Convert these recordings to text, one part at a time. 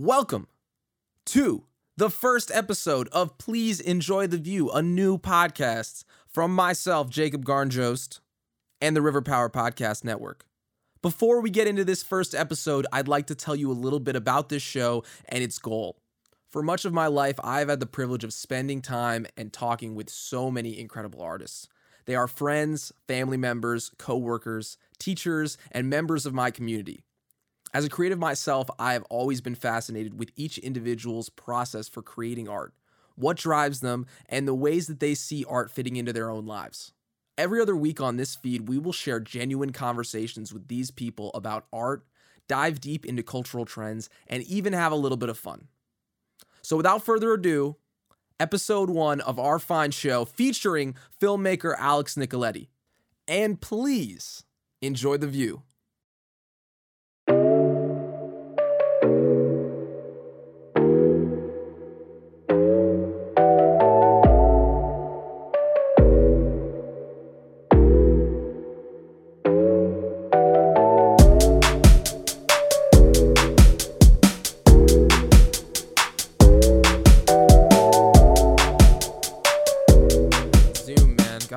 Welcome to the first episode of Please Enjoy the View, a new podcast from myself, Jacob Garnjost, and the River Power Podcast Network. Before we get into this first episode, I'd like to tell you a little bit about this show and its goal. For much of my life, I've had the privilege of spending time and talking with so many incredible artists. They are friends, family members, co workers, teachers, and members of my community. As a creative myself, I have always been fascinated with each individual's process for creating art, what drives them, and the ways that they see art fitting into their own lives. Every other week on this feed, we will share genuine conversations with these people about art, dive deep into cultural trends, and even have a little bit of fun. So, without further ado, episode one of our fine show featuring filmmaker Alex Nicoletti. And please enjoy the view.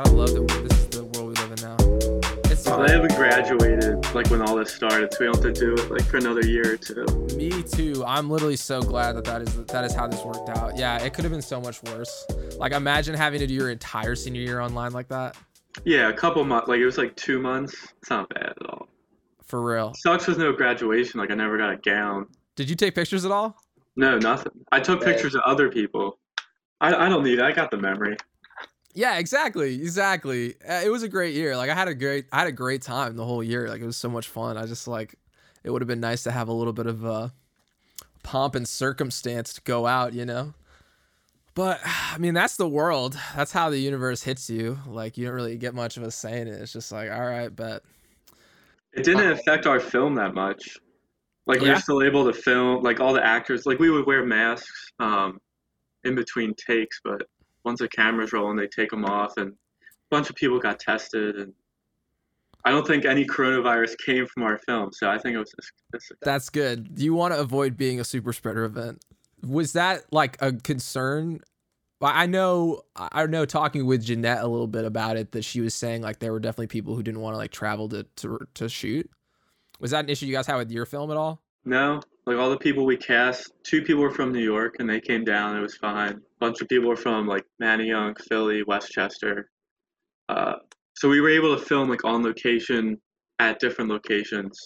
Man. Love that this is the world we live in now. It's I haven't graduated like when all this started, so we don't have to do it like for another year or two. Me too. I'm literally so glad that that is that is how this worked out. Yeah, it could have been so much worse. Like imagine having to do your entire senior year online like that. Yeah, a couple months, like it was like two months. It's not bad at all. For real. Sucks with no graduation. Like I never got a gown. Did you take pictures at all? No, nothing. I took pictures of other people. I, I don't need it. I got the memory. Yeah, exactly, exactly. Uh, It was a great year. Like I had a great, I had a great time the whole year. Like it was so much fun. I just like, it would have been nice to have a little bit of uh, pomp and circumstance to go out, you know. But I mean, that's the world. That's how the universe hits you. Like you don't really get much of a say in it. It's just like, all right, but It didn't affect our film that much. Like we Yeah? were still able to film. Like all the actors, like we would wear masks um, in between takes, but once the camera's rolling, they take them off, and a bunch of people got tested, and I don't think any coronavirus came from our film. So I think it was. It's, that's good. Do you want to avoid being a super spreader event. Was that like a concern? I know, I know. Talking with Jeanette a little bit about it, that she was saying like there were definitely people who didn't want to like travel to to to shoot. Was that an issue you guys had with your film at all? no, like all the people we cast, two people were from New York, and they came down. It was fine. A bunch of people were from like Manayunk, Philly, West Chester. Uh, so we were able to film like on location at different locations,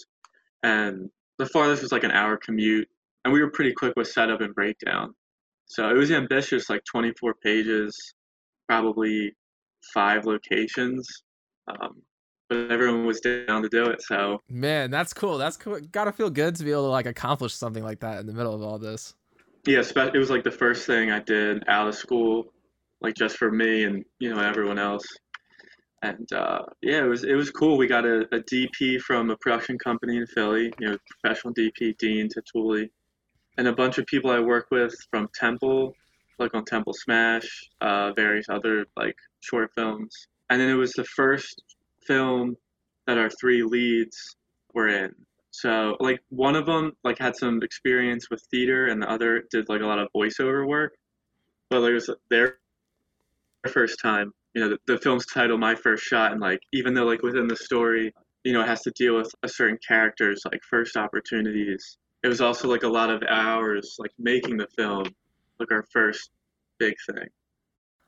and the farthest was like an hour commute, and we were pretty quick with setup and breakdown. So it was ambitious, like 24 pages, probably five locations. Um, but everyone was down to do it, so Man, that's cool. That's cool. Gotta feel good to be able to like accomplish something like that in the middle of all this. yeah, it was like the first thing I did out of school, like just for me and you know everyone else. And uh, yeah, it was it was cool. We got a, a DP from a production company in Philly, you know, professional DP Dean Tatuli, and a bunch of people I work with from Temple, like on Temple Smash, uh, various other like short films. And then it was the first film that our three leads were in. So like one of them like had some experience with theater, and the other did like a lot of voiceover work. But like it was their first time. You know, the, the film's title, "My First Shot," and like even though like within the story, you know, it has to deal with a certain character's like first opportunities. It was also like a lot of hours like making the film, like our first big thing.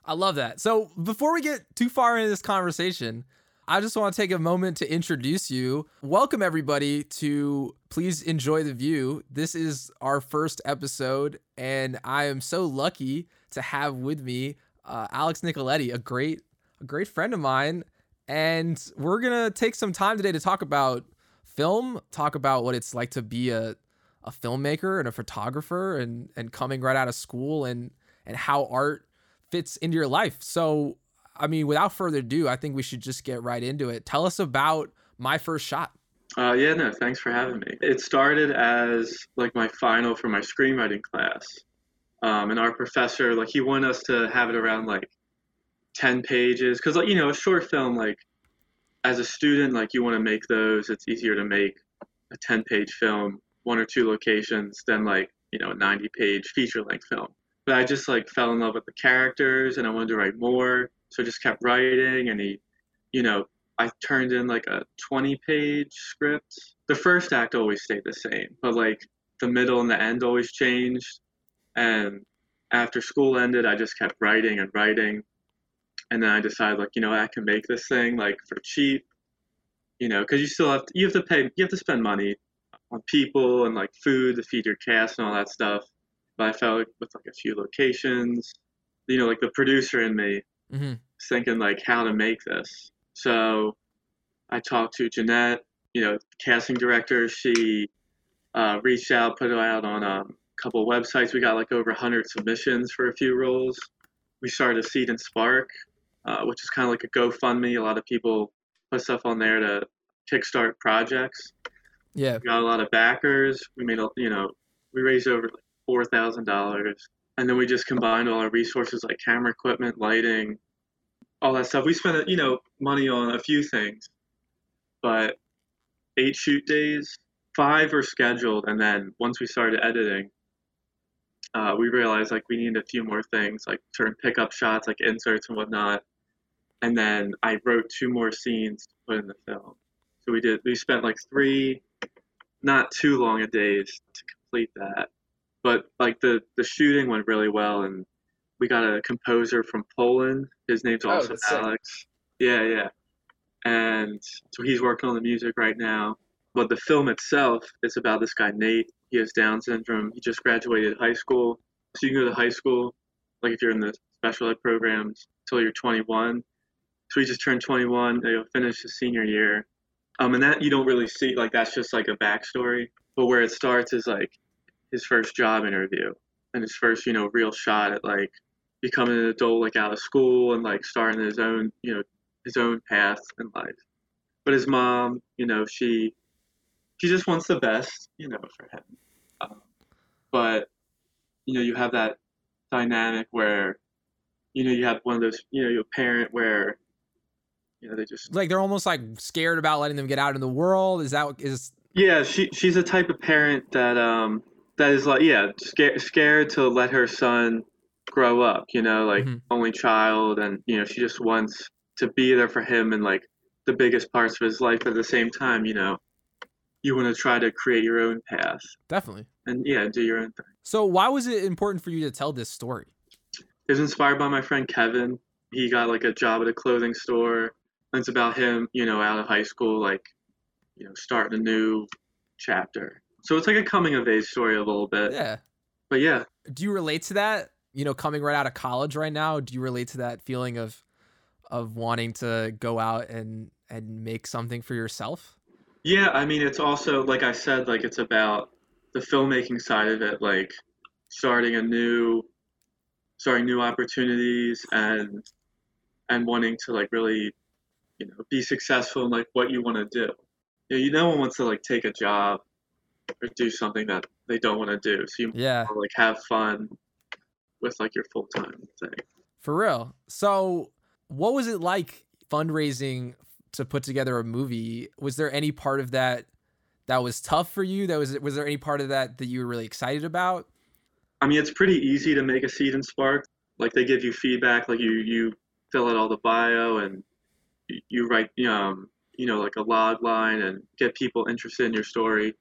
I love that. So before we get too far into this conversation, I just want to take a moment to introduce you. Welcome everybody to Please Enjoy the View. This is our first episode, and I am so lucky to have with me uh, Alex Nicoletti, a great, a great friend of mine, and we're gonna take some time today to talk about film, talk about what it's like to be a a filmmaker and a photographer, and and coming right out of school, and and how art fits into your life. So, I mean, without further ado, I think we should just get right into it. Tell us about my first shot. Uh, yeah, no, thanks for having me. It started as like my final for my screenwriting class. Um, and our professor, like, he wanted us to have it around like 10 pages. Cause, like, you know, a short film, like, as a student, like, you want to make those. It's easier to make a 10 page film, one or two locations, than like you know a 90 page feature length film. But I just like fell in love with the characters and I wanted to write more, so I just kept writing and he, you know, I turned in like a 20 page script. The first act always stayed the same, but like the middle and the end always changed. And after school ended, I just kept writing and writing. And then I decided, like, you know, I can make this thing like for cheap, you know, because you still have to, you have to pay, you have to spend money on people and like food to feed your cast and all that stuff. But I felt like with like a few locations, you know, like the producer in me Mm-hmm. thinking like how to make this. So I talked to Jeanette, you know, casting director. She uh, reached out, put it out on a couple websites. We got like over 100 submissions for a few roles. We started a Seed and Spark, uh, which is kind of like a GoFundMe. A lot of people put stuff on there to kickstart projects. Yeah. We got a lot of backers. We made, a, you know, we raised over like four thousand dollars, and then we just combined all our resources like camera equipment, lighting, all that stuff. We spent, you know, money on a few things, but eight shoot days, five are scheduled, and then once we started editing, uh, we realized like we needed a few more things, like certain pickup shots, like inserts and whatnot. And then I wrote two more scenes to put in the film. So we did. We spent like three, not too long a days to complete that. But like the the shooting went really well, and we got a composer from Poland. His name's Oh, also that's sick. Alex. Yeah, yeah. And so he's working on the music right now. But the film itself is about this guy Nate. He has Down syndrome. He just graduated high school. So you can go to high school, like if you're in the special ed programs, until you're 21. So he just turned 21. He'll finish his senior year. Um, and that you don't really see. Like that's just like a backstory. But where it starts is like his first job interview and his first, you know, real shot at like becoming an adult, like out of school and like starting his own, you know, his own path in life. But his mom, you know, she she just wants the best, you know, for him. Um, but you know, you have that dynamic where, you know, you have one of those, you know, your parent where, you know, they just Like they're almost like scared about letting them get out in the world. Is that what is Yeah, she she's a type of parent that um that is like yeah scared scared to let her son grow up. You know, like Mhm. only child, and you know she just wants to be there for him in like the biggest parts of his life. But at the same time, you know, you want to try to create your own path definitely? and yeah, do your own thing. So why was it important for you to tell this story? It was inspired by my friend Kevin. He got like a job at a clothing store. And it's about him, you know, out of high school, like, you know, starting a new chapter. So it's like a coming of age story a little bit. Yeah. But yeah, Do you relate to that? You know, coming right out of college right now, do you relate to that feeling of of wanting to go out and and make something for yourself? Yeah, I mean, it's also like I said, like it's about the filmmaking side of it, like starting a new, starting new opportunities and and wanting to like really, you know, be successful in like what you want to do. You know, you no one wants to like take a job or do something that they don't want to do. So you Yeah. like have fun with like your full time thing. For real. So, what was it like fundraising to put together a movie? Was there any part of that that was tough for you? That was was there any part of that that you were really excited about? I mean, it's pretty easy to make a seed and spark. Like they give you feedback, like you you fill out all the bio and you, you write, um, you know, like a log line and get people interested in your story.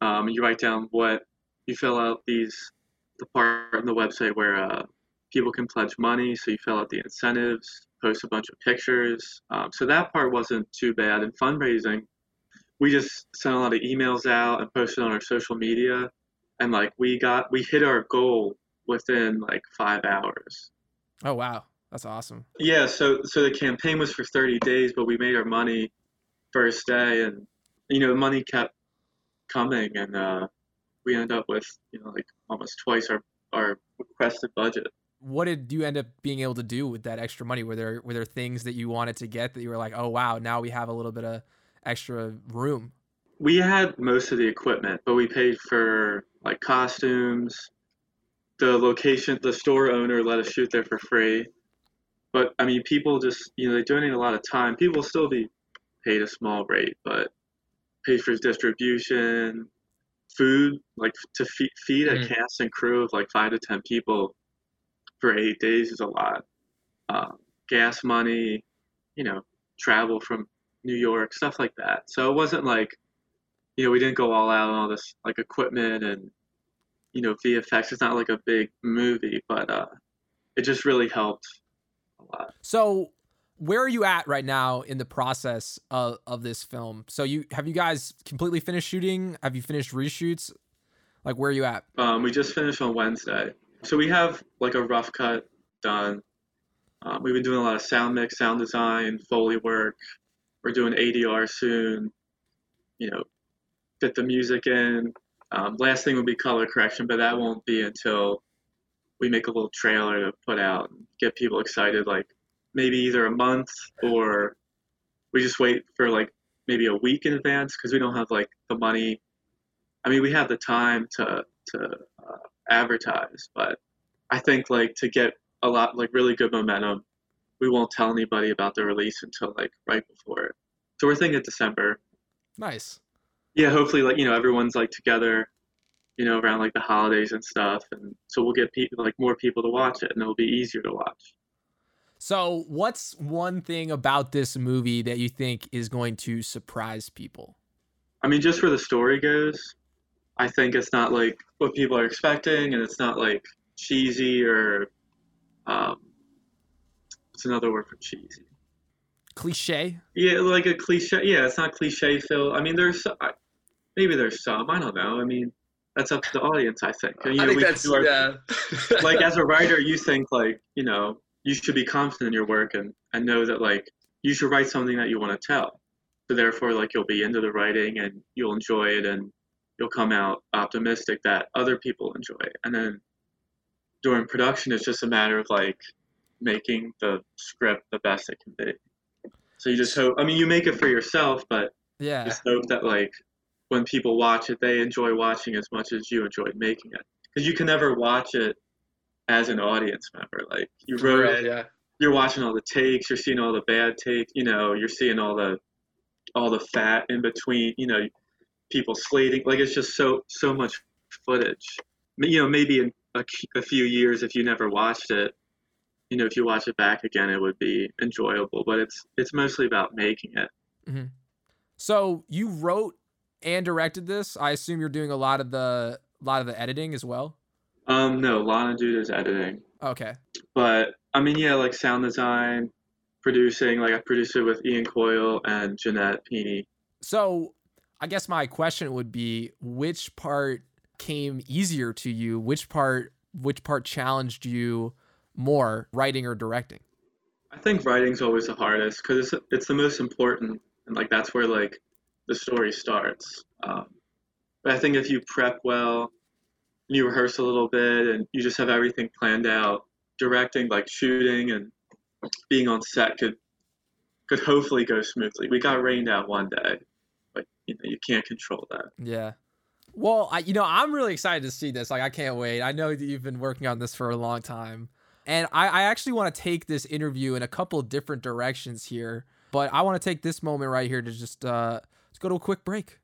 Um, you write down what you fill out these the part on the website where uh, people can pledge money. So you fill out the incentives, post a bunch of pictures. Um, so that part wasn't too bad. In fundraising, we just sent a lot of emails out and posted on our social media and like we got we hit our goal within like five hours Oh wow. That's awesome. yeah so so the campaign was for 30 days but we made our money first day and you know money kept coming and uh we ended up with you know like almost twice our our requested budget What did you end up being able to do with that extra money? Were there were there things that you wanted to get that you were like, "Oh wow, now we have a little bit of extra room." we had most of the equipment but we paid for like costumes the location the store owner let us shoot there for free but i mean people just you know they donate a lot of time people will still be paid a small rate but paid for distribution food, like to feed, feed a Mhm. cast and crew of like five to ten people for eight days is a lot. Um, gas money, you know, travel from New York, stuff like that. So it wasn't like, you know, we didn't go all out on all this like equipment and, you know, VFX. It's not like a big movie, but uh, it just really helped a lot. So, where are you at right now in the process of, of this film? So, you have you guys completely finished shooting? Have you finished reshoots? Like, where are you at? Um, we just finished on Wednesday, so we have like a rough cut done. Um, we've been doing a lot of sound mix, sound design, foley work. We're doing ADR soon. You know, fit the music in. Um, last thing would be color correction, but that won't be until we make a little trailer to put out and get people excited. Like maybe either a month or we just wait for like maybe a week in advance because we don't have like the money. I mean, we have the time to to uh, advertise, but I think like to get a lot like really good momentum, we won't tell anybody about the release until like right before it. So we're thinking December. Nice. Yeah, hopefully like you know everyone's like together, you know around like the holidays and stuff, and so we'll get people like more people to watch it, and it'll be easier to watch. So, what's one thing about this movie that you think is going to surprise people? I mean, just where the story goes, I think it's not like what people are expecting, and it's not like cheesy or um, what's another word for cheesy? Cliche? Yeah, like a cliche. Yeah, it's not cliche Phil. I mean, there's I- maybe there's some. I don't know. I mean, that's up to the audience. I think. You know, I think we that's do our- yeah. like as a writer, you think like you know you should be confident in your work and and know that like you should write something that you want to tell. So therefore, like you'll be into the writing and you'll enjoy it and you'll come out optimistic that other people enjoy it. And then during production, it's just a matter of like making the script the best it can be. So you just hope. I mean, you make it for yourself, but Yeah. just hope that like when people watch it, they enjoy watching as much as you enjoyed making it. Because you can never watch it as an audience member. Like you wrote, right, yeah. you're watching all the takes, you're seeing all the bad takes. You know, you're seeing all the all the fat in between. You know, people slating. Like it's just so so much footage. You know, maybe in a, a few years, if you never watched it, you know, if you watch it back again, it would be enjoyable. But it's it's mostly about making it. Mm-hmm. So, you wrote and directed this. I assume you're doing a lot of the lot of the editing as well. Um, no, Lana Dude is editing. Okay. But I mean, yeah, like sound design, producing. Like I produced it with Ian Coyle and Jeanette Peeney. So, I guess my question would be which part came easier to you? Which part which part challenged you more, writing or directing? I think writing's always the hardest because it's it's the most important, and like that's where like the story starts. Um, but I think if you prep well, you rehearse a little bit, and you just have everything planned out, directing, like shooting and being on set could could hopefully go smoothly. We got rained out one day, but you know you can't control that. Yeah. Well, I you know, I'm really excited to see this. Like I can't wait. I know that you've been working on this for a long time. And I, I actually want to take this interview in a couple different directions here. But I want to take this moment right here to just uh let's go to a quick break.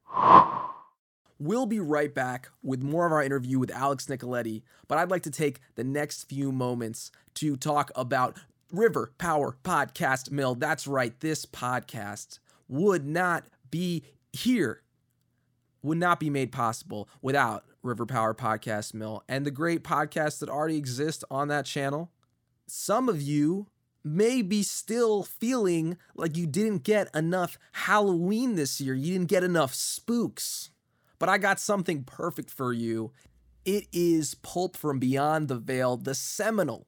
We'll be right back with more of our interview with Alex Nicoletti, but I'd like to take the next few moments to talk about River Power Podcast Mill. That's right, this podcast would not be here, would not be made possible without River Power Podcast Mill and the great podcasts that already exist on that channel. Some of you may be still feeling like you didn't get enough Halloween this year, you didn't get enough spooks but I got something perfect for you. It is Pulp from Beyond the Veil, the seminal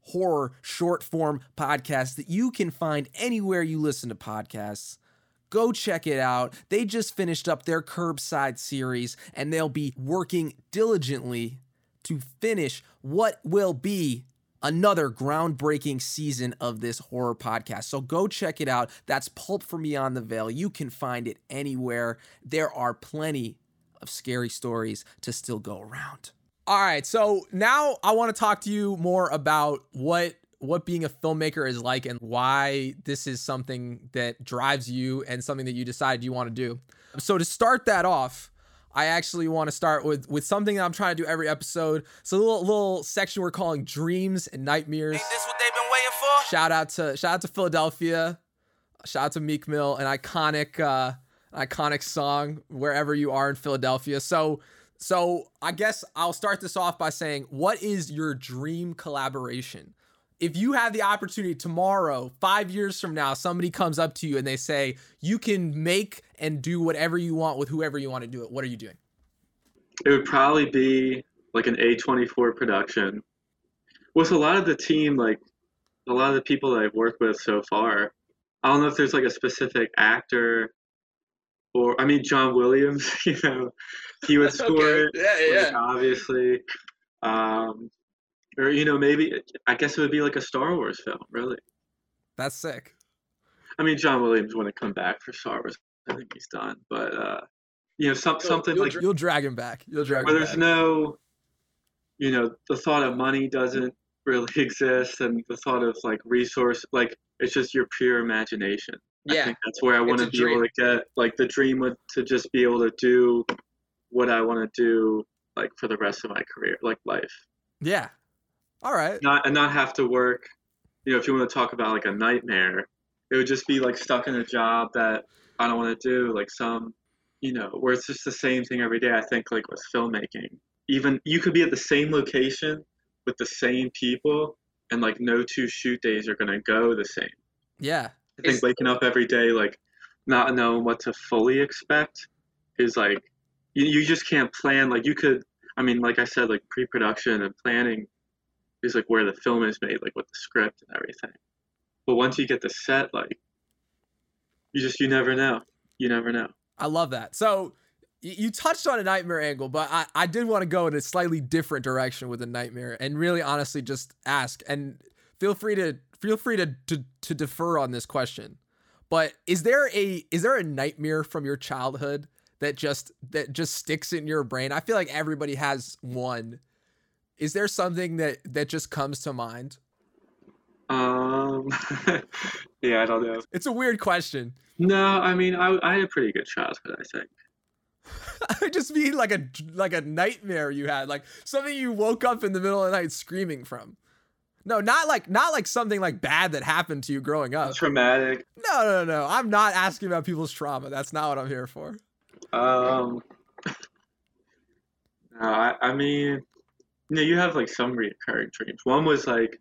horror short form podcast that you can find anywhere you listen to podcasts. Go check it out. They just finished up their curbside series and they'll be working diligently to finish what will be another groundbreaking season of this horror podcast. So go check it out. That's Pulp from Beyond the Veil. You can find it anywhere. There are plenty of scary stories to still go around. All right, so now I want to talk to you more about what what being a filmmaker is like and why this is something that drives you and something that you decide you want to do. So to start that off, I actually want to start with with something that I'm trying to do every episode. So a little little section we're calling dreams and nightmares. Ain't this what they've been waiting for? Shout out to shout out to Philadelphia. Shout out to Meek Mill, an iconic uh iconic song wherever you are in Philadelphia. So so I guess I'll start this off by saying what is your dream collaboration? If you have the opportunity tomorrow, 5 years from now, somebody comes up to you and they say you can make and do whatever you want with whoever you want to do it. What are you doing? It would probably be like an A24 production. With a lot of the team, like a lot of the people that I've worked with so far, I don't know if there's like a specific actor or I mean John Williams, you know, he would score Okay. it. Yeah, like, obviously. Um, or you know, maybe I guess it would be like a Star Wars film, really. That's sick. I mean, John Williams wouldn't come back for Star Wars. I think he's done, but uh, you know, some, So something you'll like dr- You'll drag him back. You'll drag him back. where there's back. no, you know, the thought of money doesn't really exist, and the thought of like resource, like it's just your pure imagination. I Yeah. think that's where I want to be able to get like the dream would to just be able to do what I want to do like for the rest of my career, like life. Yeah. All right. Not and not have to work. You know, if you want to talk about like a nightmare, it would just be like stuck in a job that I don't want to do, like some, you know, where it's just the same thing every day. I think like with filmmaking, even you could be at the same location with the same people, and like no two shoot days are gonna go the same. Yeah. I think Is- waking up every day like not knowing what to fully expect is like you, you just can't plan like you could I mean like I said like pre-production and planning is like where the film is made like with the script and everything. But once you get the set like you just you never know. You never know. I love that. So you touched on a nightmare angle, but I, I did want to go in a slightly different direction with a nightmare and really honestly just ask and feel free to feel free to, to to defer on this question. But is there a is there a nightmare from your childhood that just that just sticks in your brain? I feel like everybody has one. Is there something that that just comes to mind? um yeah I don't know It's a weird question. no I mean I, I had a pretty good childhood I think I just mean like a like a nightmare you had, like something you woke up in the middle of the night screaming from. No, not like not like something like bad that happened to you growing up. traumatic No, no, no. I'm not asking about people's trauma. That's not what I'm here for. Um, no, I, I mean, you know, you have like some recurring dreams. One was like,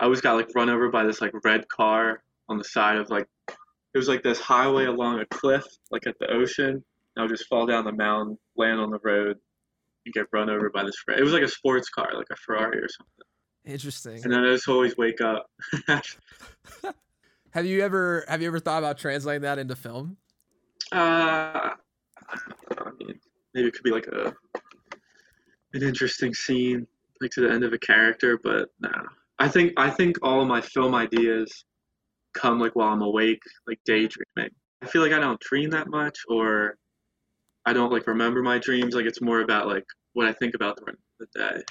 I always got like run over by this like red car on the side of like, it was like this highway along a cliff, like at the ocean. I would just fall down the mountain, land on the road, and get run over by this. It was like a sports car, like a Ferrari or something. Interesting. And then I just always wake up. Have you ever have you ever thought about translating that into film? Uh, I mean, maybe it could be like a an interesting scene, like to the end of a character, but no. I think I think all of my film ideas come like while I'm awake, like daydreaming. I feel like I don't dream that much, or I don't like remember my dreams. Like it's more about like what I think about during the day.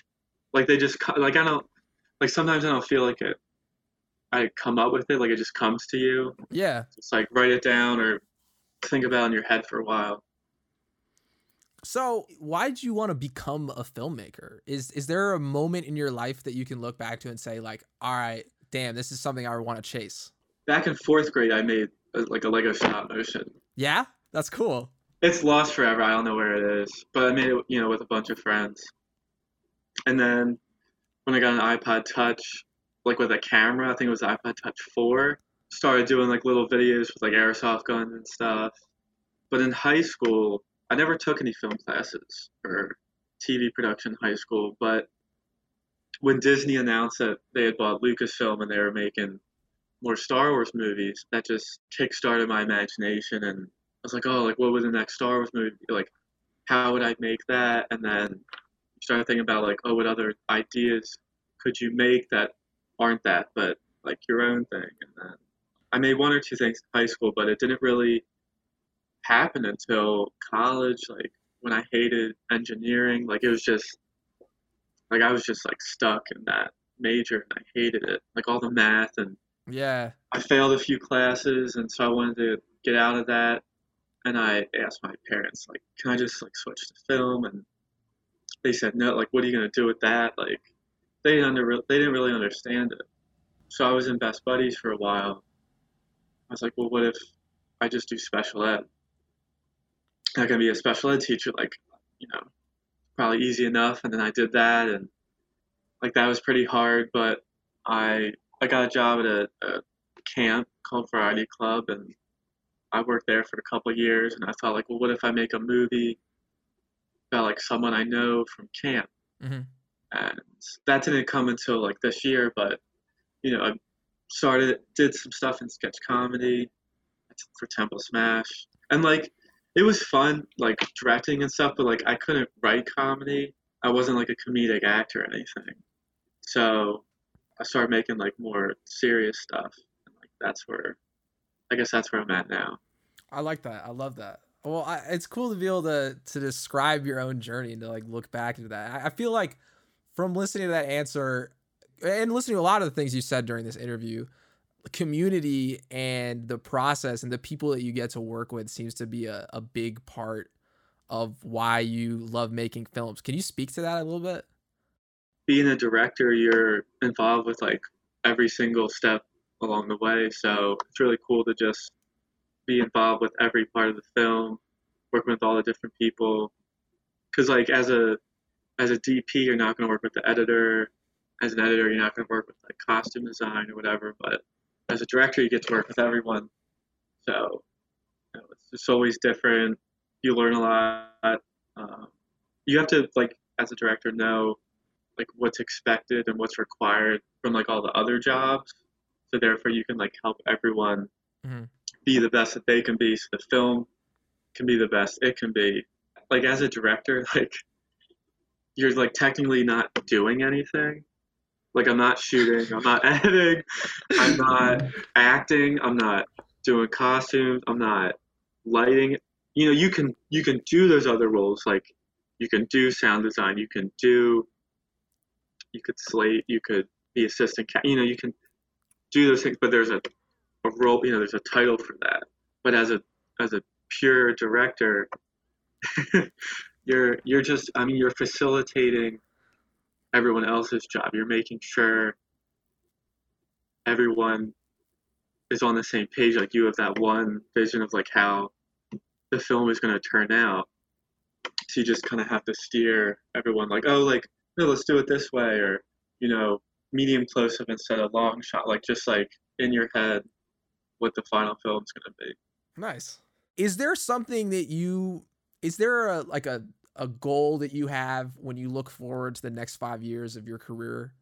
Like they just like I don't like sometimes I don't feel like it. I come up with it, like it just comes to you. Yeah. It's like write it down or think about it in your head for a while. So, why do you want to become a filmmaker? Is is there a moment in your life that you can look back to and say like, "All right, damn, this is something I want to chase." Back in fourth grade, I made a, like a Lego stop motion. Yeah? That's cool. It's lost forever. I don't know where it is, but I made it, you know, with a bunch of friends. And then when I got an iPod Touch, like with a camera, I think it was iPod Touch 4, started doing like little videos with like airsoft guns and stuff. But in high school, I never took any film classes or TV production in high school. But when Disney announced that they had bought Lucasfilm and they were making more Star Wars movies, that just kickstarted my imagination. And I was like, oh, like what would the next Star Wars movie be? Like, how would I make that? And then start thinking about like, oh, what other ideas could you make that aren't that, but like your own thing? And then I made one or two things in high school, but it didn't really happen until college. Like when I hated engineering, like it was just like I was just like stuck in that major and I hated it. Like all the math and Yeah. I failed a few classes and so I wanted to get out of that. and I asked my parents like, can I just like switch to film? And they said no. Like, what are you gonna do with that? Like, they didn't under they didn't really understand it. So I was in Best Buddies for a while. I was like, well, what if I just do special ed? I can be a special ed teacher, like, you know, probably easy enough. And then I did that, and like that was pretty hard. But I I got a job at a, a camp called Variety Club, and I worked there for a couple years. And I thought, like, well, what if I make a movie about like someone I know from camp? Mm-hmm. And that didn't come until like this year, but you know, I started did some stuff in sketch comedy for Temple Smash, and like it was fun, like directing and stuff. But like I couldn't write comedy. I wasn't like a comedic actor or anything. So I started making like more serious stuff, and like that's where, I guess that's where I'm at now. I like that. I love that. Well, I, it's cool to be able to to describe your own journey and to like look back into that. I, I feel like from listening to that answer and listening to a lot of the things you said during this interview, community and the process and the people that you get to work with seems to be a, a big part of why you love making films. Can you speak to that a little bit? Being a director, you're involved with like every single step along the way. So it's really cool to just be involved with every part of the film, working with all the different people. Because like as a as a DP, you're not going to work with the editor. As an editor, you're not going to work with like costume design or whatever. But as a director, you get to work with everyone. So you know, it's just always different. You learn a lot. Um, you have to like as a director know like what's expected and what's required from like all the other jobs. So therefore, you can like help everyone mm-hmm. Be the best that they can be. So the film can be the best it can be. Like as a director, like you're like technically not doing anything. Like I'm not shooting, I'm not editing, I'm not acting, I'm not doing costumes, I'm not lighting. You know, you can you can do those other roles like you can do sound design, you can do you could slate, you could be assistant, you know, you can do those things, but there's a a role, you know, there's a title for that. But as a as a pure director, you're you're just i mean you're facilitating everyone else's job. You're making sure everyone is on the same page. Like you have that one vision of like how the film is going to turn out. So you just kind of have to steer everyone like oh like no let's do it this way or you know medium close up instead of long shot like just like in your head what the final film is going to be nice is there something that you is there a like a a goal that you have when you look forward to the next five years of your career?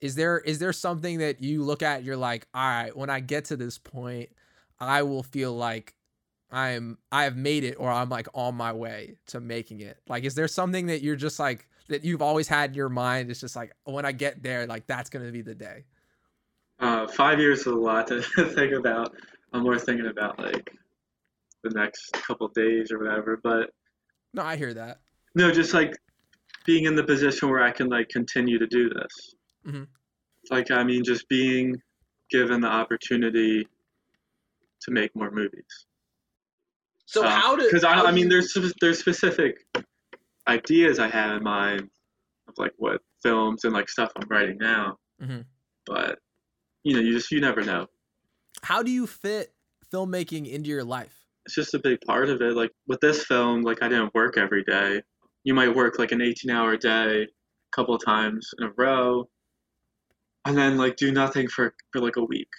Is there is there something that you look at? You're like, all right, when I get to this point, I will feel like I'm I have made it, or I'm like on my way to making it. Like, is there something that you're just like that you've always had in your mind? It's just like when I get there, like that's gonna be the day. Uh, five years is a lot to think about. I'm more thinking about like the next couple days or whatever. But no, I hear that. No, just like being in the position where I can like continue to do this. Mm-hmm. Like I mean, just being given the opportunity to make more movies. So um, how do? Because I, I mean, there's there's specific ideas I have in mind of like what films and like stuff I'm writing now. Mm-hmm. But you know, you just you never know. How do you fit filmmaking into your life? It's just a big part of it. Like with this film, like I didn't work every day you might work like an 18 hour day a couple of times in a row and then like do nothing for, for like a week.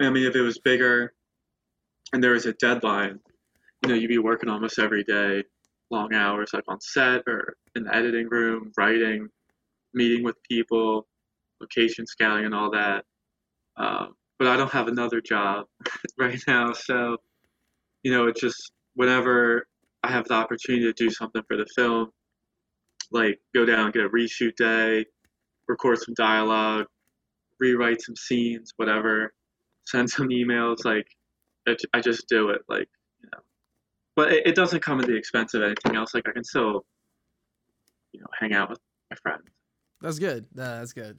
I mean, if it was bigger and there was a deadline, you know, you'd be working almost every day, long hours, like on set or in the editing room, writing, meeting with people, location scouting, and all that. Um, but I don't have another job right now, so you know, it's just whenever I have the opportunity to do something for the film, like go down, get a reshoot day, record some dialogue, rewrite some scenes, whatever, send some emails, like I just do it, like you know. But it, it doesn't come at the expense of anything else. Like I can still, you know, hang out with my friends. That's good. that's good.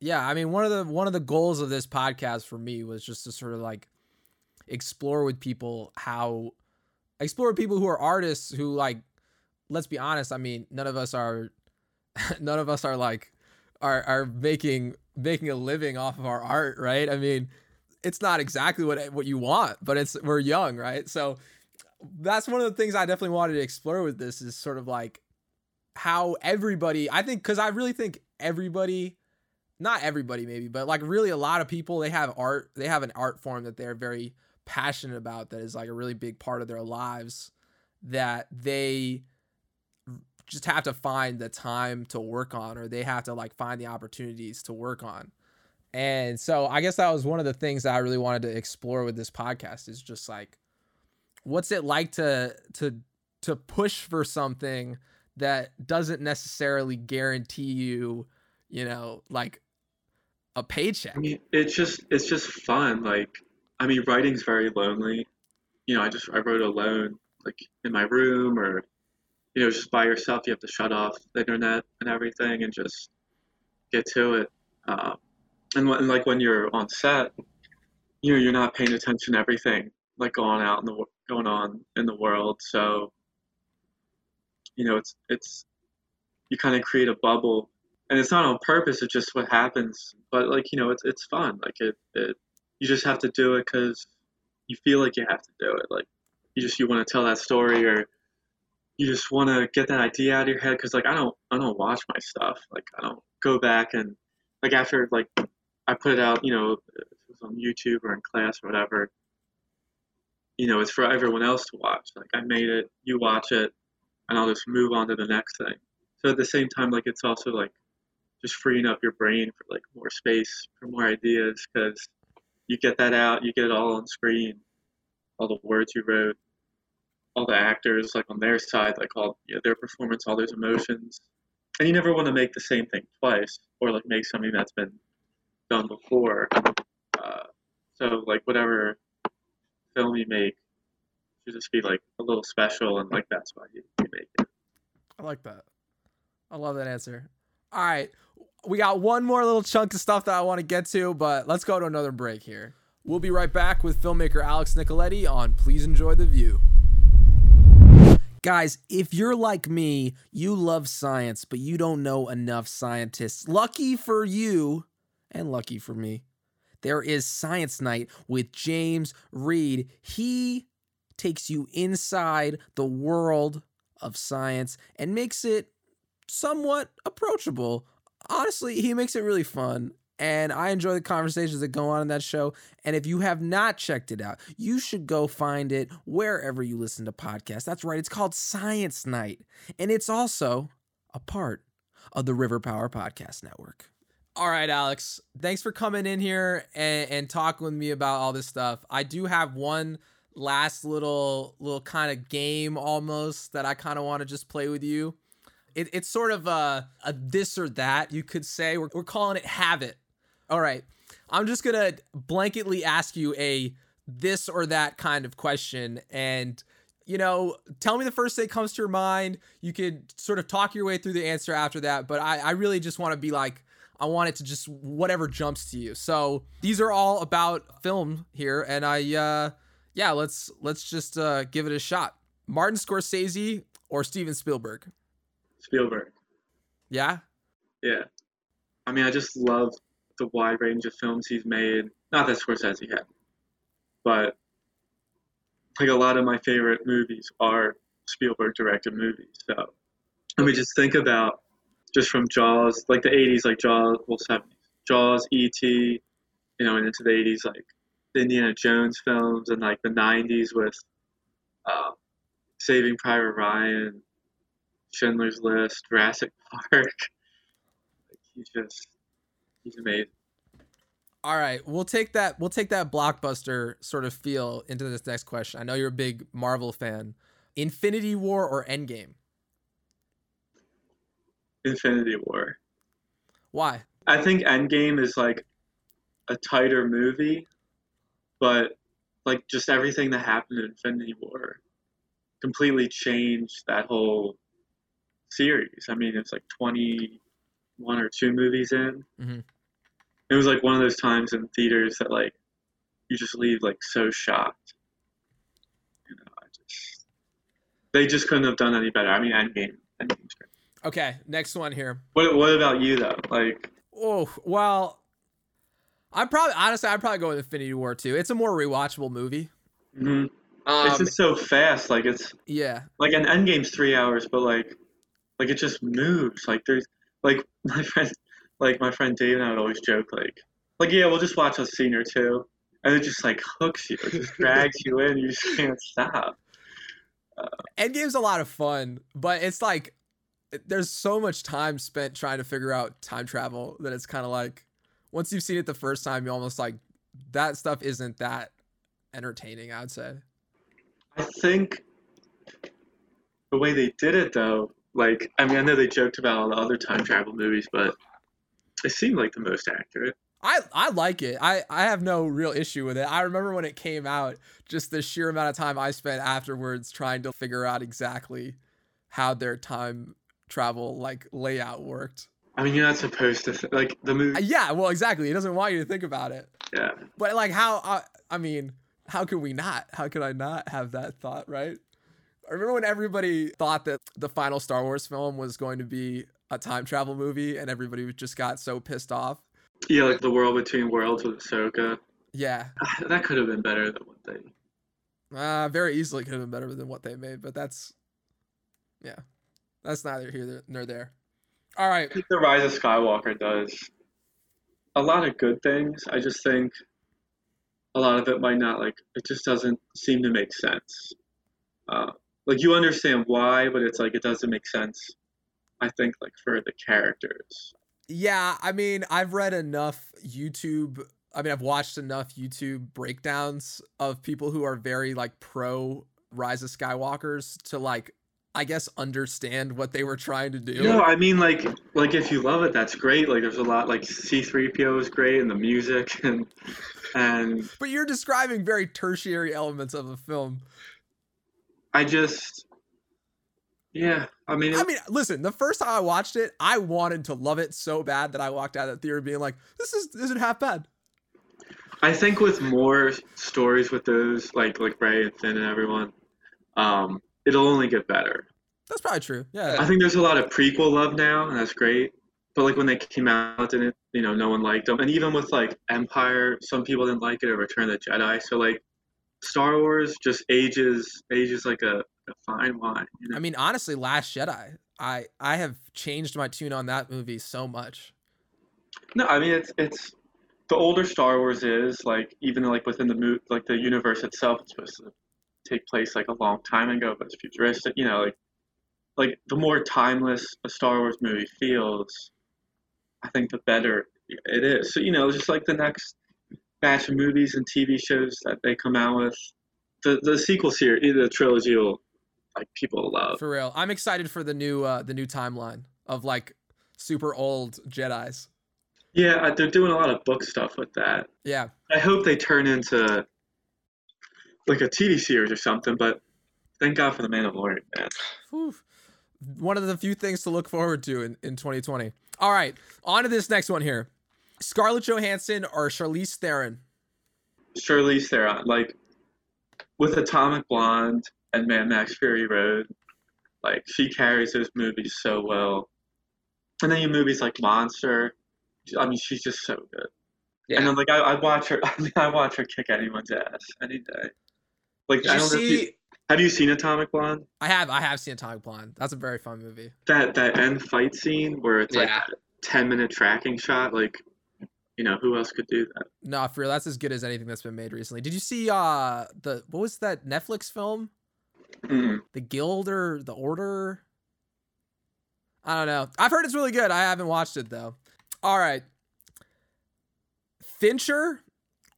Yeah, I mean one of the one of the goals of this podcast for me was just to sort of like explore with people how explore people who are artists who like let's be honest, I mean, none of us are none of us are like are are making making a living off of our art, right? I mean, it's not exactly what what you want, but it's we're young, right? So that's one of the things I definitely wanted to explore with this is sort of like how everybody, I think cuz I really think everybody not everybody maybe, but like really a lot of people they have art, they have an art form that they're very passionate about that is like a really big part of their lives that they just have to find the time to work on or they have to like find the opportunities to work on. And so I guess that was one of the things that I really wanted to explore with this podcast is just like what's it like to to to push for something that doesn't necessarily guarantee you, you know, like a paycheck. I mean, it's just it's just fun. Like, I mean, writing's very lonely. You know, I just I wrote alone, like in my room or you know, just by yourself. You have to shut off the internet and everything and just get to it. Uh, and, and like when you're on set, you know, you're not paying attention to everything like going out in the going on in the world. So, you know, it's it's you kind of create a bubble, and it's not on purpose. It's just what happens. But like you know, it's it's fun. Like it, it you just have to do it because you feel like you have to do it. Like you just you want to tell that story or you just want to get that idea out of your head because like I don't I don't watch my stuff like I don't go back and like after like I put it out you know it was on YouTube or in class or whatever you know it's for everyone else to watch like I made it you watch it and I'll just move on to the next thing so at the same time like it's also like just freeing up your brain for like more space for more ideas because you get that out you get it all on screen all the words you wrote all the actors like on their side, like all you know, their performance, all those emotions, and you never want to make the same thing twice or like make something that's been done before. Uh, so like whatever film you make should just be like a little special, and like that's why you, you make it. I like that. I love that answer. All right, we got one more little chunk of stuff that I want to get to, but let's go to another break here. We'll be right back with filmmaker Alex Nicoletti on Please Enjoy the View. Guys, if you're like me, you love science, but you don't know enough scientists. Lucky for you, and lucky for me, there is Science Night with James Reed. He takes you inside the world of science and makes it somewhat approachable. Honestly, he makes it really fun and I enjoy the conversations that go on in that show. And if you have not checked it out, you should go find it wherever you listen to podcasts. That's right, it's called Science Night, and it's also a part of the River Power Podcast Network. All right, Alex, thanks for coming in here and, and talking with me about all this stuff. I do have one last little little kind of game almost that I kind of want to just play with you. It, it's sort of a, a this or that, you could say. We're, we're calling it Have It. All right. I'm just going to blanketly ask you a this or that kind of question. And, you know, tell me the first thing that comes to your mind. You could sort of talk your way through the answer after that. But I, I really just want to be like, I want it to just whatever jumps to you. So these are all about film here. And I, uh, yeah, let's let's just uh, give it a shot. Martin Scorsese or Steven Spielberg? Spielberg. Yeah. Yeah. I mean, I just love the wide range of films he's made. Not that Scorsese had, but like a lot of my favorite movies are Spielberg directed movies. So let me just think about just from Jaws, like the 80s, like Jaws, well 70s, Jaws, E.T., you know, and into the 80s, like the Indiana Jones films, and like the 90s with uh, Saving Private Ryan, Schindler's List, Jurassic Park. he's just He's amazing. All right, we'll take that. We'll take that blockbuster sort of feel into this next question. I know you're a big Marvel fan. Infinity War or Endgame? Infinity War. Why? I think Endgame is like a tighter movie, but like just everything that happened in Infinity War completely changed that whole series. I mean, it's like 21 or two movies in. Mm-hmm it was like one of those times in theaters that like you just leave like so shocked. You know, I just they just couldn't have done any better. I mean, Endgame. Endgame's great. Okay, next one here. What What about you though? Like, Oh well, I'm probably honestly I'd probably go with Infinity War too. It's a more rewatchable movie. mhm. Um, it's just so fast. Like it's Yeah, like an Endgame's three hours, but like, like it just moves. Like there's like my friend, like my friend Dave and I would always joke like, like yeah, we'll just watch a scene or two, and it just like hooks you, it just drags you in. You just can't stop. Uh, Endgame's a lot of fun, but it's like there's so much time spent trying to figure out time travel that it's kind of like once you've seen it the first time, you almost like that stuff isn't that entertaining. I would say. I think the way they did it though, like I mean, I know they joked about all the other time travel movies, but it seemed like the most accurate. I, I like it. I, I have no real issue with it. I remember when it came out, just the sheer amount of time I spent afterwards trying to figure out exactly how their time travel like layout worked. I mean, you're not supposed to th- like the Uh, movie. Yeah, well, exactly. He doesn't want you to think about it. Yeah, But like, how? I, I mean, how could we not? How could I not have that thought? Right? I remember when everybody thought that the final Star Wars film was going to be a time travel movie, and everybody just got so pissed off. yeah, like the world between worlds with Ahsoka. Yeah, Ah, That could have been better than what they. uh, very easily could have been better than what they made, but that's, yeah, that's neither here nor there. All right, I think the Rise of Skywalker does a lot of good things. I just think a lot of it might not like it just doesn't seem to make sense. Uh, like you understand why, but it's like it doesn't make sense. I think like for the characters. Yeah, I mean, I've read enough YouTube. I mean, I've watched enough YouTube breakdowns of people who are very like pro Rise of Skywalkers to like, I guess, understand what they were trying to do. No, I mean like like if you love it, that's great. Like there's a lot like C3PO is great and the music and and But you're describing very tertiary elements of a film. I just yeah. I mean, it, I mean, listen, the first time I watched it, I wanted to love it so bad that I walked out of the theater being like, this is isn't half bad. I think with more stories with those like like Rey and Finn and everyone, um, it'll only get better. That's probably true. Yeah. I think there's a lot of prequel love now, and that's great. But like when they came out, didn't you know? No one liked them, and even with like Empire, some people didn't like it, or Return of the Jedi. So like Star Wars just ages ages like a, a fine wine. You know? I mean, honestly, Last Jedi, I I have changed my tune on that movie so much. No, I mean it's it's the older Star Wars is like even like within the mo- like the universe itself, it's supposed to take place like a long time ago, but it's futuristic. You know, like like the more timeless a Star Wars movie feels, I think the better it is. So you know, just like the next of movies and TV shows that they come out with, the the sequel series, the trilogy will like people love. For real. I'm excited for the new uh the new timeline of like super old Jedi's. Yeah, they're doing a lot of book stuff with that. Yeah. I hope they turn into like a TV series or something. But thank God for the Mandalorian, man. Whew. One of the few things to look forward to in, in 2020. All right, on to this next one here. Scarlett Johansson or Charlize Theron? Charlize Theron, like with Atomic Blonde and Mad Max Fury Road, like she carries those movies so well. And then your movies like Monster. I mean, she's just so good. Yeah. And then like I, I watch her. I mean, I watch her kick anyone's ass any day. Like Did I don't know. If you, have you seen Atomic Blonde? I have I have seen Atomic Blonde. That's a very fun movie. That that end fight scene where it's like Yeah. a ten minute tracking shot. Like, you know, who else could do that? No, for real, that's as good as anything that's been made recently. Did you see uh the what was that Netflix film? Mm. The Guild or the Order? I don't know. I've heard it's really good. I haven't watched it though. All right. Fincher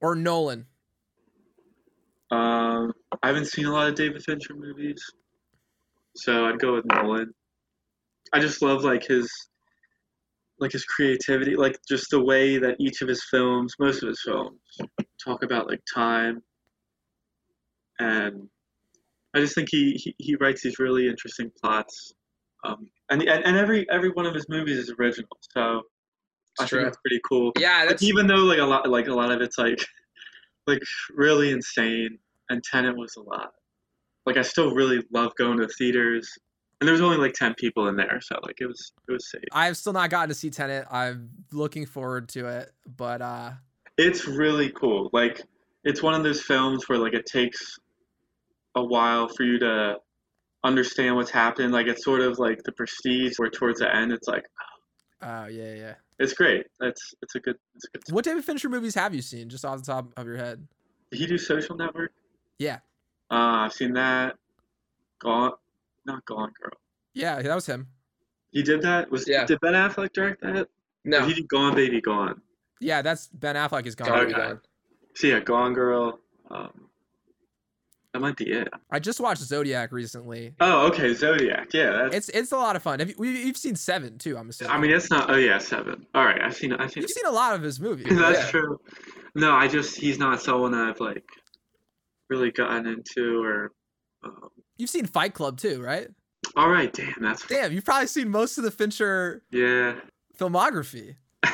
or Nolan? Um, I haven't seen a lot of David Fincher movies, so I'd go with Nolan. I just love like his, like his creativity, like just the way that each of his films, most of his films, talk about like time, and I just think he he, he writes these really interesting plots, um, and, and and every every one of his movies is original, so I true. think that's pretty cool. Yeah, Like, that's even though like a lot like a lot of it's like like really insane and Tenet was a lot like I still really love going to the theaters. And there was only like ten people in there, so like it was it was safe. I have still not gotten to see Tenet I'm looking forward to it, but uh, It's really cool. Like it's one of those films where like it takes a while for you to understand what's happening. Like it's sort of like the prestige where towards the end it's like oh yeah, yeah. it's great. It's it's a good it's a good What David Fincher movies have you seen, just off the top of your head? Did he do social network? Yeah, Uh I've seen that. Gone not Gone Girl. yeah, that was him. He did that? Was Yeah. did Ben Affleck direct that? No, He did Gone Baby Gone. Yeah, that's Ben Affleck is gone. Gone Okay. Gone. So yeah, Gone Girl. Um, that might be it. I just watched Zodiac recently. Oh, okay, Zodiac. Yeah, that's. It's it's a lot of fun. Have you, you've seen Seven too? I'm assuming. I mean, it's not. Oh yeah, seven. All right, I've seen. I've seen. you've seen a lot of his movies. That's yeah. true. No, I just he's not someone that I've like really gotten into or. Um, You've seen Fight Club too, right? all right, damn, that's Damn, you've probably seen most of the Fincher yeah. filmography. I,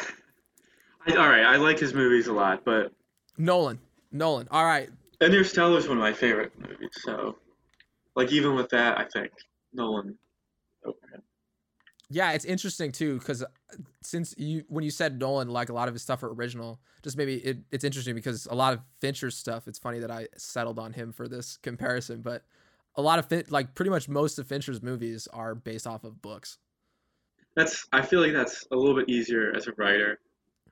all right, I like his movies a lot, but Nolan, Nolan. All right, Interstellar is one of my favorite movies. So, like, even with that, I think Nolan yeah, it's interesting too because uh, since you when you said Nolan, like a lot of his stuff are original. Just maybe it, it's interesting because a lot of Fincher's stuff. It's funny that I settled on him for this comparison, but a lot of fin- like pretty much most of Fincher's movies are based off of books. That's I feel like that's a little bit easier as a writer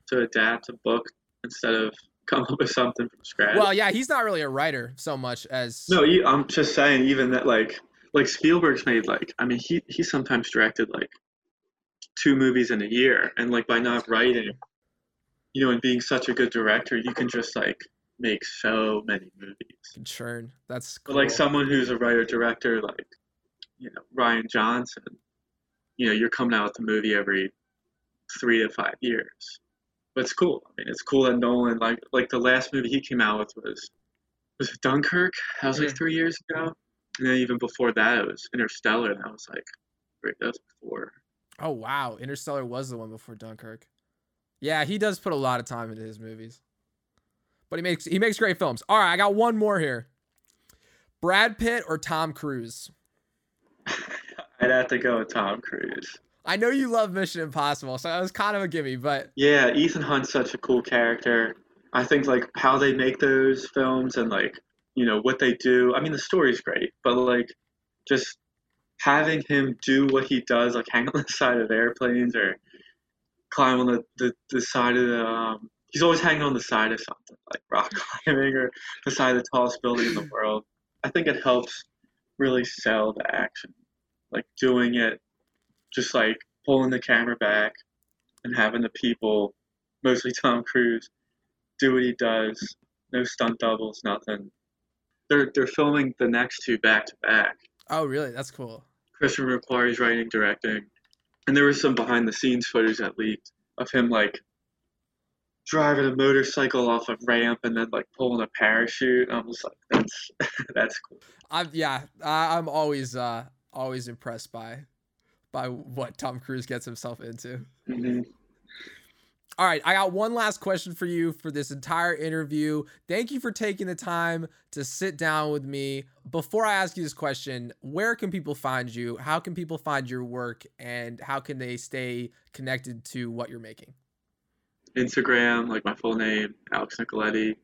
to adapt a book instead of come up with something from scratch. Well, yeah, he's not really a writer so much as no, I'm just saying even that like like Spielberg's made like I mean he he sometimes directed like two movies in a year and like by not writing you know and being such a good director you can just like make so many movies. can churn. That's But like someone who's a writer director like you know Rian Johnson you know you're coming out with a movie every three to five years. But it's cool. I mean it's cool that Nolan like like the last movie he came out with was was it Dunkirk? That was like three years ago. And then even before that it was Interstellar. And that was like wait that was before. Oh wow, Interstellar was the one before Dunkirk. Yeah, he does put a lot of time into his movies. But he makes he makes great films. All right, I got one more here. Brad Pitt or Tom Cruise? I'd have to go with Tom Cruise I know you love Mission Impossible, so that was kind of a gimme, but yeah Ethan Hunt's such a cool character I think like how they make those films and like you know what they do. I mean the story's great, but like just having him do what he does, like hang on the side of airplanes or climb on the, the, the side of the um he's always hanging on the side of something, like rock climbing or the side of the tallest building in the world. I think it helps really sell the action. Like doing it just like pulling the camera back and having the people, mostly Tom Cruise, do what he does. No stunt doubles, nothing. They're they're filming the next two back to back. oh really? That's cool. Christian McQuarrie's writing, directing, and there was some behind the scenes footage that leaked of him like driving a motorcycle off a ramp and then like pulling a parachute. I was like, that's that's cool. I'm yeah, I, I'm always uh always impressed by by what Tom Cruise gets himself into. hmm All right, I got one last question for you for this entire interview. Thank you for taking the time to sit down with me. Before I ask you this question, where can people find you? How can people find your work and how can they stay connected to what you're making? Instagram, like my full name, Alex Nicoletti.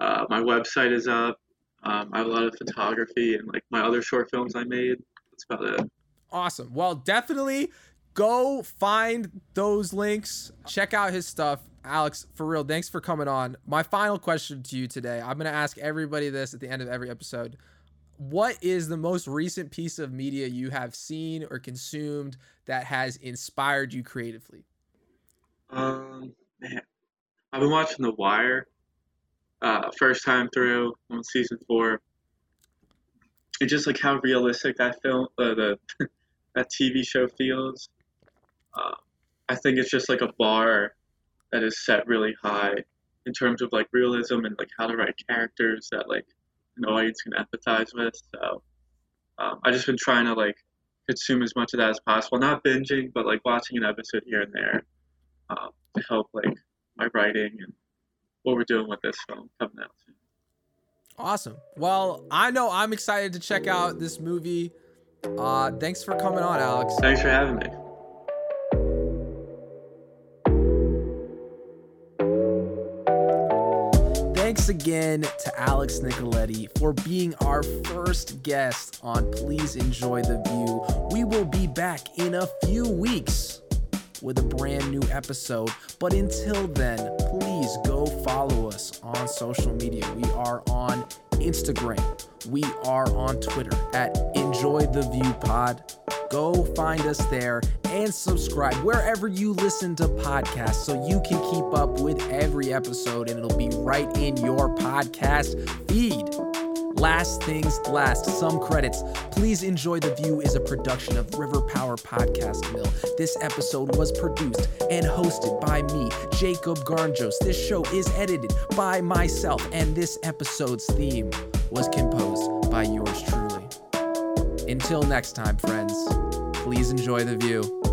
Uh, my website is up. Um, I have a lot of photography and like my other short films I made. That's about it. Awesome. Well, definitely go find those links. Check out his stuff. Alex, for real, thanks for coming on. My final question to you today I'm going to ask everybody this at the end of every episode. What is the most recent piece of media you have seen or consumed that has inspired you creatively? Um, man, I've been watching The Wire. Uh, first time through on season four. And just like how realistic that film, uh, the that TV show feels. Uh, I think it's just like a bar that is set really high in terms of like realism and like how to write characters that like an audience can empathize with. So um, I just been trying to like consume as much of that as possible. Not binging, but like watching an episode here and there um, to help like my writing and what we're doing with this film coming out soon. Awesome. Well, I know I'm excited to check out this movie. Uh, thanks for coming on, Alex. Thanks for having me. Thanks again to Alex Nicoletti for being our first guest on Please Enjoy the View. We will be back in a few weeks with a brand new episode. But until then, please go follow us on social media. We are on Instagram. We are on Twitter at Enjoy the View Pod. Go find us there and subscribe wherever you listen to podcasts so you can keep up with every episode and it'll be right in your podcast feed. Last things last, some credits. Please enjoy the view is a production of River Power Podcast Mill. This episode was produced and hosted by me, Jacob Garnjos. This show is edited by myself, and this episode's theme was composed by yours truly. Until next time, friends, please enjoy the view.